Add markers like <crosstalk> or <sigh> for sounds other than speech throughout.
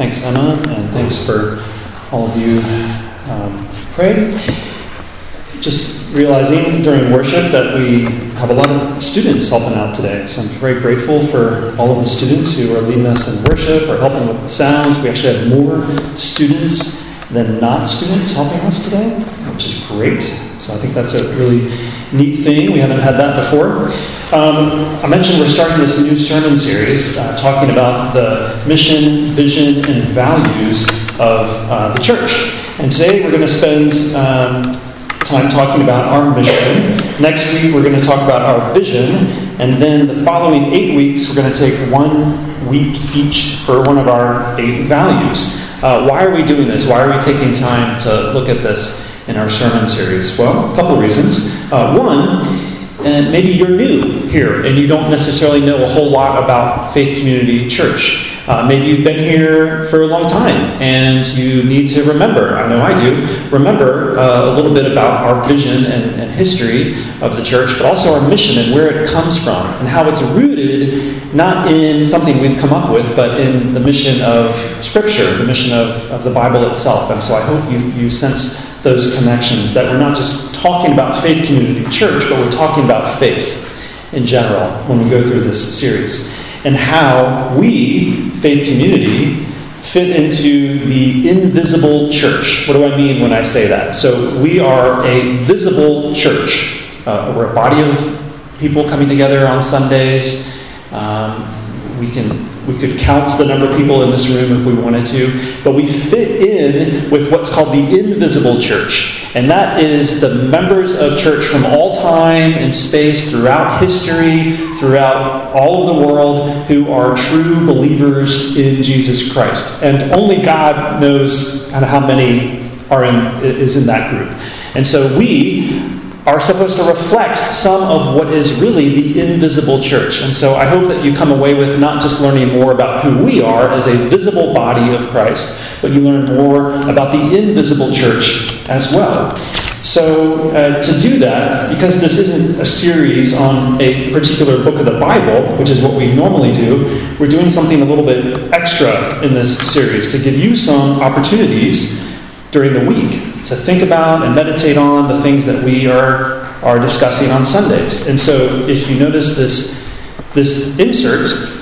Thanks, Emma, and thanks for all of you um, prayed. Just realizing during worship that we have a lot of students helping out today. So I'm very grateful for all of the students who are leading us in worship or helping with the sounds. We actually have more students than not students helping us today, which is great. So I think that's a really neat thing. We haven't had that before. Um, I mentioned we're starting this new sermon series uh, talking about the mission, vision, and values of uh, the church. And today we're going to spend um, time talking about our mission. Next week we're going to talk about our vision. And then the following eight weeks we're going to take one week each for one of our eight values. Uh, why are we doing this? Why are we taking time to look at this in our sermon series? Well, a couple reasons. Uh, one, and maybe you're new here and you don't necessarily know a whole lot about Faith Community Church. Uh, maybe you've been here for a long time and you need to remember, I know I do, remember uh, a little bit about our vision and, and, history of the church, but also our mission and where it comes from and how it's rooted not in something we've come up with, but in the mission of Scripture, the mission of, of the Bible itself. And so I hope you, you sense those connections, that we're not just talking about Faith Community Church, but we're talking about faith in general when we go through this series, and how we, Faith Community, fit into the invisible church. What do I mean when I say that? So, we are a visible church. Uh, we're a body of people coming together on Sundays. Um, we can we could count the number of people in this room if we wanted to, but we fit in with what's called the invisible church. And that is the members of church from all time and space, throughout history, throughout all of the world, who are true believers in Jesus Christ. And only God knows how many are in, is in that group. And so we are supposed to reflect some of what is really the invisible church. And so I hope that you come away with not just learning more about who we are as a visible body of Christ, but you learn more about the invisible church as well. So, uh, to do that, because this isn't a series on a particular book of the Bible, which is what we normally do, we're doing something a little bit extra in this series to give you some opportunities during the week to think about and meditate on the things that we are, are discussing on Sundays. And so if you notice this, this insert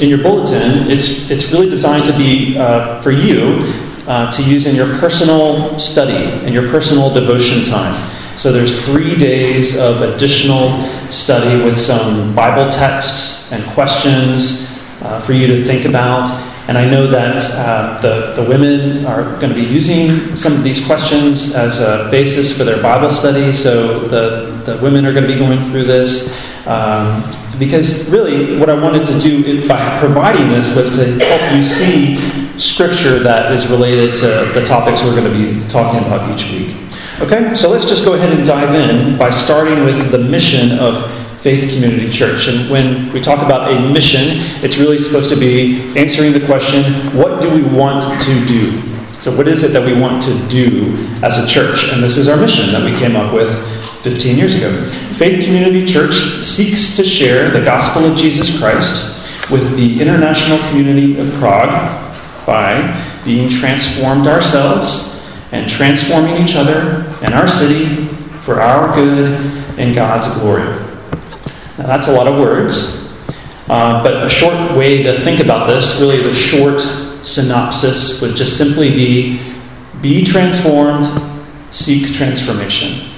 in your bulletin, it's, it's really designed to be uh, for you uh, to use in your personal study and your personal devotion time. So there's three days of additional study with some Bible texts and questions uh, for you to think about. And I know that uh, the, the women are going to be using some of these questions as a basis for their Bible study. So the, the women are going to be going through this. Um, because really, what I wanted to do by providing this was to help you see scripture that is related to the topics we're going to be talking about each week. Okay, so let's just go ahead and dive in by starting with the mission of Faith Community Church. And when we talk about a mission, it's really supposed to be answering the question what do we want to do? So, what is it that we want to do as a church? And this is our mission that we came up with 15 years ago. Faith Community Church seeks to share the gospel of Jesus Christ with the international community of Prague by being transformed ourselves and transforming each other and our city for our good and God's glory. Now, that's a lot of words, uh, but a short way to think about this, really the short synopsis, would just simply be be transformed, seek transformation.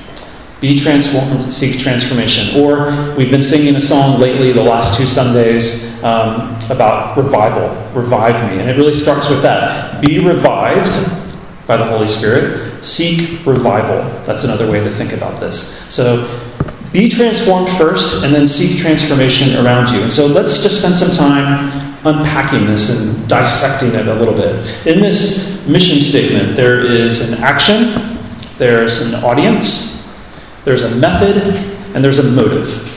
Be transformed, seek transformation. Or we've been singing a song lately, the last two Sundays, um, about revival. Revive me. And it really starts with that. Be revived by the Holy Spirit. Seek revival. That's another way to think about this. So be transformed first and then seek transformation around you. And so let's just spend some time unpacking this and dissecting it a little bit. In this mission statement, there is an action, there's an audience, there's a method, and there's a motive.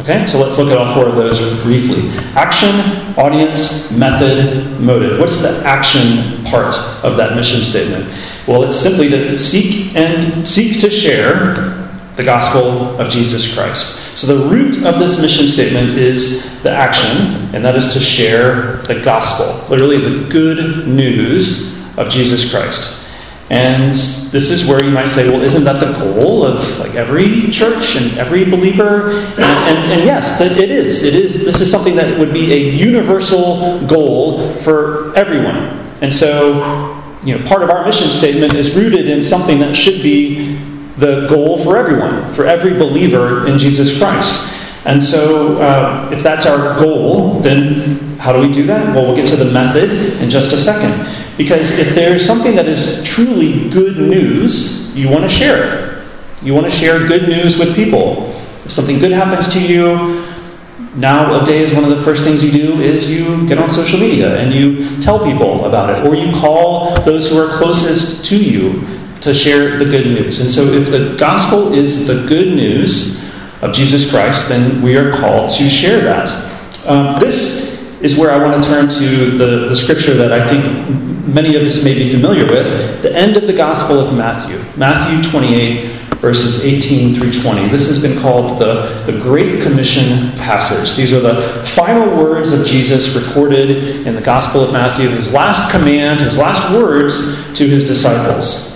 Okay, so let's look at all four of those briefly. Action, audience, method, motive. What's the action part of that mission statement? Well, it's simply to seek and seek to share the gospel of Jesus Christ. So, the root of this mission statement is the action, and that is to share the gospel, literally, the good news of Jesus Christ. And this is where you might say, well, isn't that the goal of like every church and every believer? And, and, and yes, that it is. It is. This is something that would be a universal goal for everyone. And so, you know, part of our mission statement is rooted in something that should be the goal for everyone, for every believer in Jesus Christ. And so, uh, if that's our goal, then how do we do that? Well, we'll get to the method in just a second. Because if there's something that is truly good news, you want to share it. You want to share good news with people. If something good happens to you, nowadays one of the first things you do is you get on social media and you tell people about it, or you call those who are closest to you to share the good news. And so if the gospel is the good news of Jesus Christ, then we are called to share that. Um, this is where I want to turn to the, the scripture that I think many of us may be familiar with the end of the Gospel of Matthew, Matthew 28, verses 18 through 20. This has been called the, the Great Commission passage. These are the final words of Jesus recorded in the Gospel of Matthew, his last command, his last words to his disciples.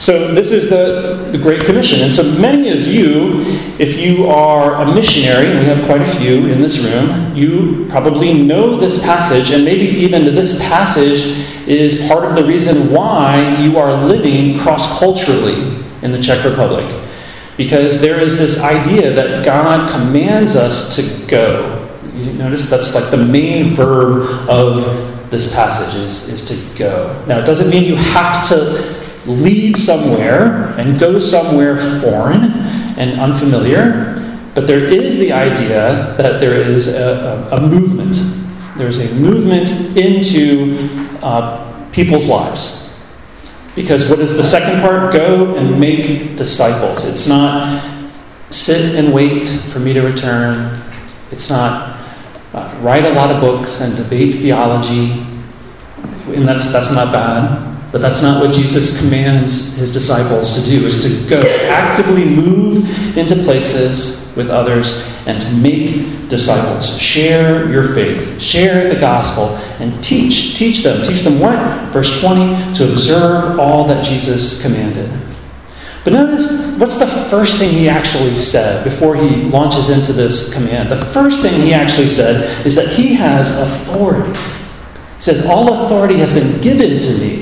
So, this is the, the Great Commission. And so, many of you, if you are a missionary, and we have quite a few in this room, you probably know this passage, and maybe even this passage is part of the reason why you are living cross culturally in the Czech Republic. Because there is this idea that God commands us to go. You notice that's like the main verb of this passage is, is to go. Now, it doesn't mean you have to leave somewhere and go somewhere foreign and unfamiliar, but there is the idea that there is a, a, a movement. There's a movement into uh, people's lives. Because what is the second part? Go and make disciples. It's not sit and wait for me to return. It's not uh, write a lot of books and debate theology, and that's, that's not bad. But that's not what Jesus commands his disciples to do, is to go actively move into places with others and to make disciples. Share your faith, share the gospel, and teach. Teach them. Teach them what? Verse 20, to observe all that Jesus commanded. But notice what's the first thing he actually said before he launches into this command? The first thing he actually said is that he has authority. He says, All authority has been given to me.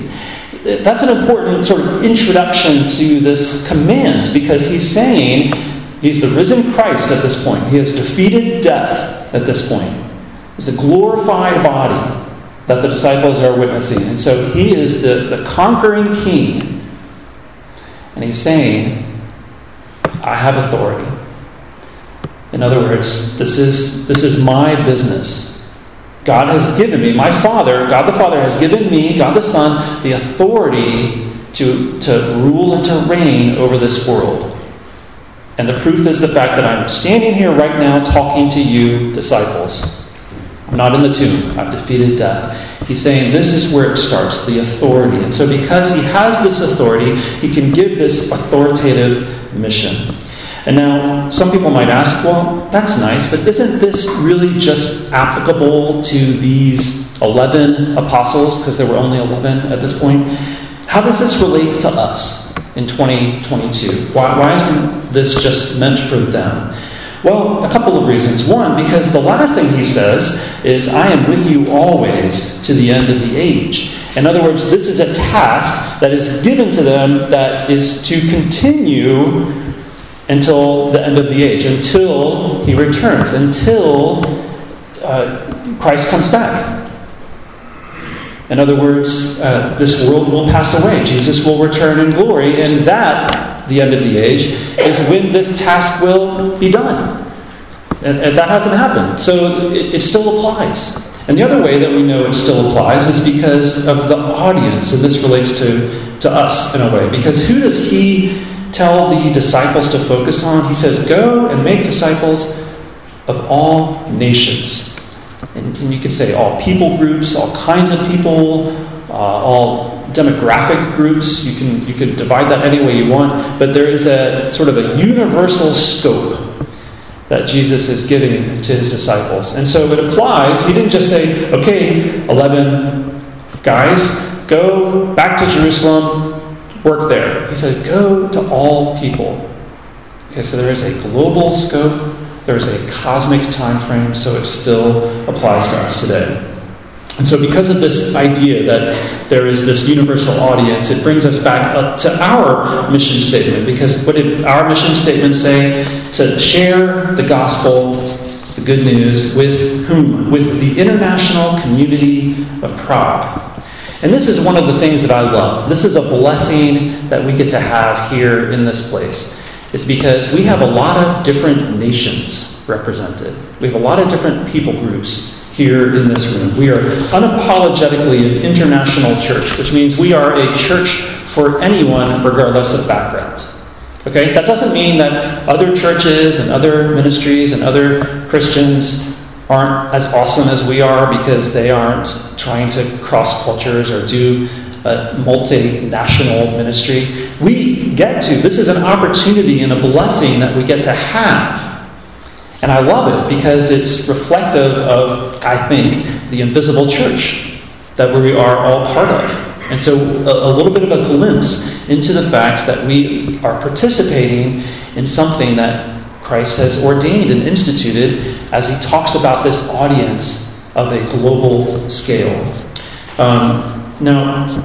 That's an important sort of introduction to this command because he's saying he's the risen Christ at this point. He has defeated death at this point. It's a glorified body that the disciples are witnessing. And so he is the, the conquering king and he's saying, I have authority. In other words, this is, this is my business. God has given me, my Father, God the Father has given me, God the Son, the authority to, to rule and to reign over this world. And the proof is the fact that I'm standing here right now talking to you, disciples. I'm not in the tomb. I've defeated death. He's saying this is where it starts the authority. And so, because he has this authority, he can give this authoritative mission. And now, some people might ask, well, that's nice, but isn't this really just applicable to these 11 apostles? Because there were only 11 at this point. How does this relate to us in 2022? Why, why isn't this just meant for them? Well, a couple of reasons. One, because the last thing he says is, I am with you always to the end of the age. In other words, this is a task that is given to them that is to continue until the end of the age, until he returns, until uh, Christ comes back. In other words, uh, this world will pass away. Jesus will return in glory, and that the end of the age, is when this task will be done. And, and that hasn't happened. So it, it still applies. And the other way that we know it still applies is because of the audience, and this relates to, to us in a way. Because who does he tell the disciples to focus on? He says, Go and make disciples of all nations. And, and you could say all people groups, all kinds of people, uh, all demographic groups. You can you could divide that any way you want, but there is a sort of a universal scope that Jesus is giving to his disciples. And so it applies. He didn't just say, okay, 11 guys, go back to Jerusalem, work there. He says, go to all people. Okay, so there is a global scope, there is a cosmic time frame, so it still applies to us today. And so, because of this idea that there is this universal audience, it brings us back up to our mission statement. Because what did our mission statement say? To share the gospel, the good news, with whom? With the international community of Prague. And this is one of the things that I love. This is a blessing that we get to have here in this place. It's because we have a lot of different nations represented. We have a lot of different people groups here in this room. We are unapologetically an international church, which means we are a church for anyone, regardless of background. Okay? That doesn't mean that other churches and other ministries and other Christians aren't as awesome as we are because they aren't trying to cross cultures or do a multinational ministry. We get to. This is an opportunity and a blessing that we get to have and I love it because it's reflective of, I think, the invisible church that we are all part of. And so, a, a, little bit of a glimpse into the fact that we are participating in something that Christ has ordained and instituted as he talks about this audience of a global scale. Um, now,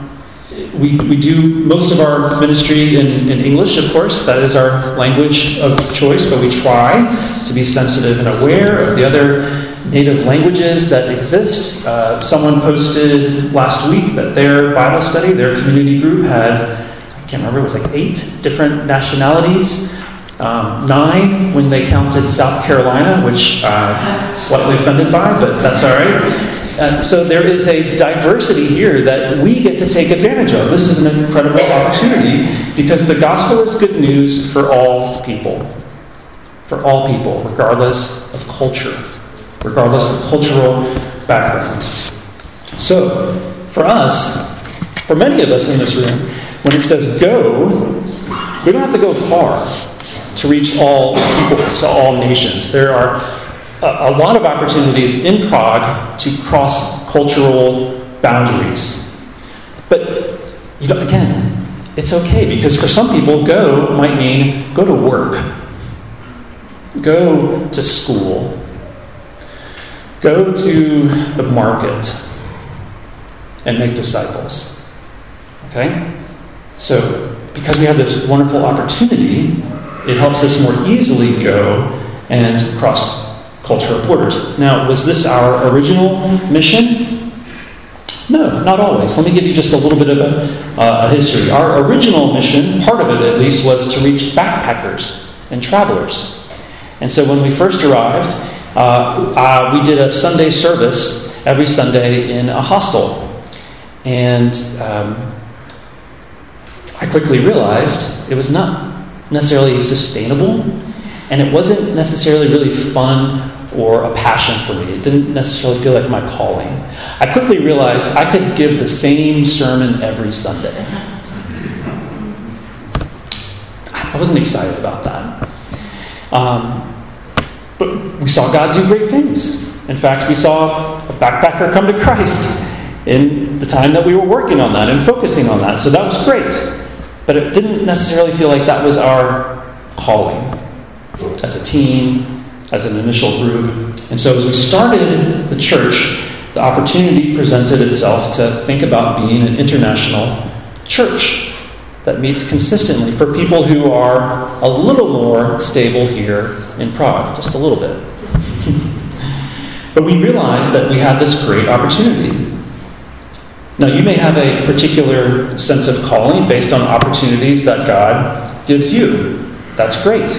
we, we do most of our ministry in, in English, of course. That is our language of choice, but we try to be sensitive and aware of the other native languages that exist. Uh, someone posted last week that their Bible study, their community group, had, I can't remember, it was like eight different nationalities. Um, nine when they counted South Carolina, which I'm slightly offended by, but that's all right. Uh, so there is a diversity here that we get to take advantage of. This is an incredible opportunity because the gospel is good news for all people. For all people, regardless of culture, regardless of cultural background. So, for us, for many of us in this room, when it says go, we don't have to go far to reach all peoples, to all nations. There are a, lot of opportunities in Prague to cross cultural boundaries. But you know, again, it's okay because for some people, go might mean go to work, go to school, go to the market, and make disciples. Okay? So, because we have this wonderful opportunity, it helps us more easily go and cross cultural borders. Now, was this our original mission? No, not always. Let me give you just a little bit of a, uh, a history. Our original mission, part of it at least, was to reach backpackers and travelers. And so when we first arrived, uh, uh, we did a Sunday service every Sunday in a hostel. And um, I quickly realized it was not necessarily sustainable, and it wasn't necessarily really fun or a passion for me. It didn't necessarily feel like my calling. I quickly realized I could give the same sermon every Sunday. I wasn't excited about that. Um, but we saw God do great things. In fact, we saw a backpacker come to Christ in the time that we were working on that and focusing on that. So that was great. But it didn't necessarily feel like that was our calling as a team, as an initial group. And so as we started the church, the opportunity presented itself to think about being an international church that meets consistently for people who are a little more stable here in Prague, just a little bit. <laughs> but we realized that we had this great opportunity. Now, you may have a particular sense of calling based on opportunities that God gives you. That's great.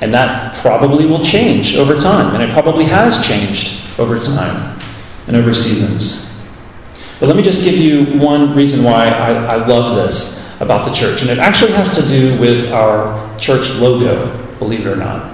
And that probably will change over time, and it probably has changed over time and over seasons. But let me just give you one reason why I, I love this about the church, and it actually has to do with our church logo, believe it or not.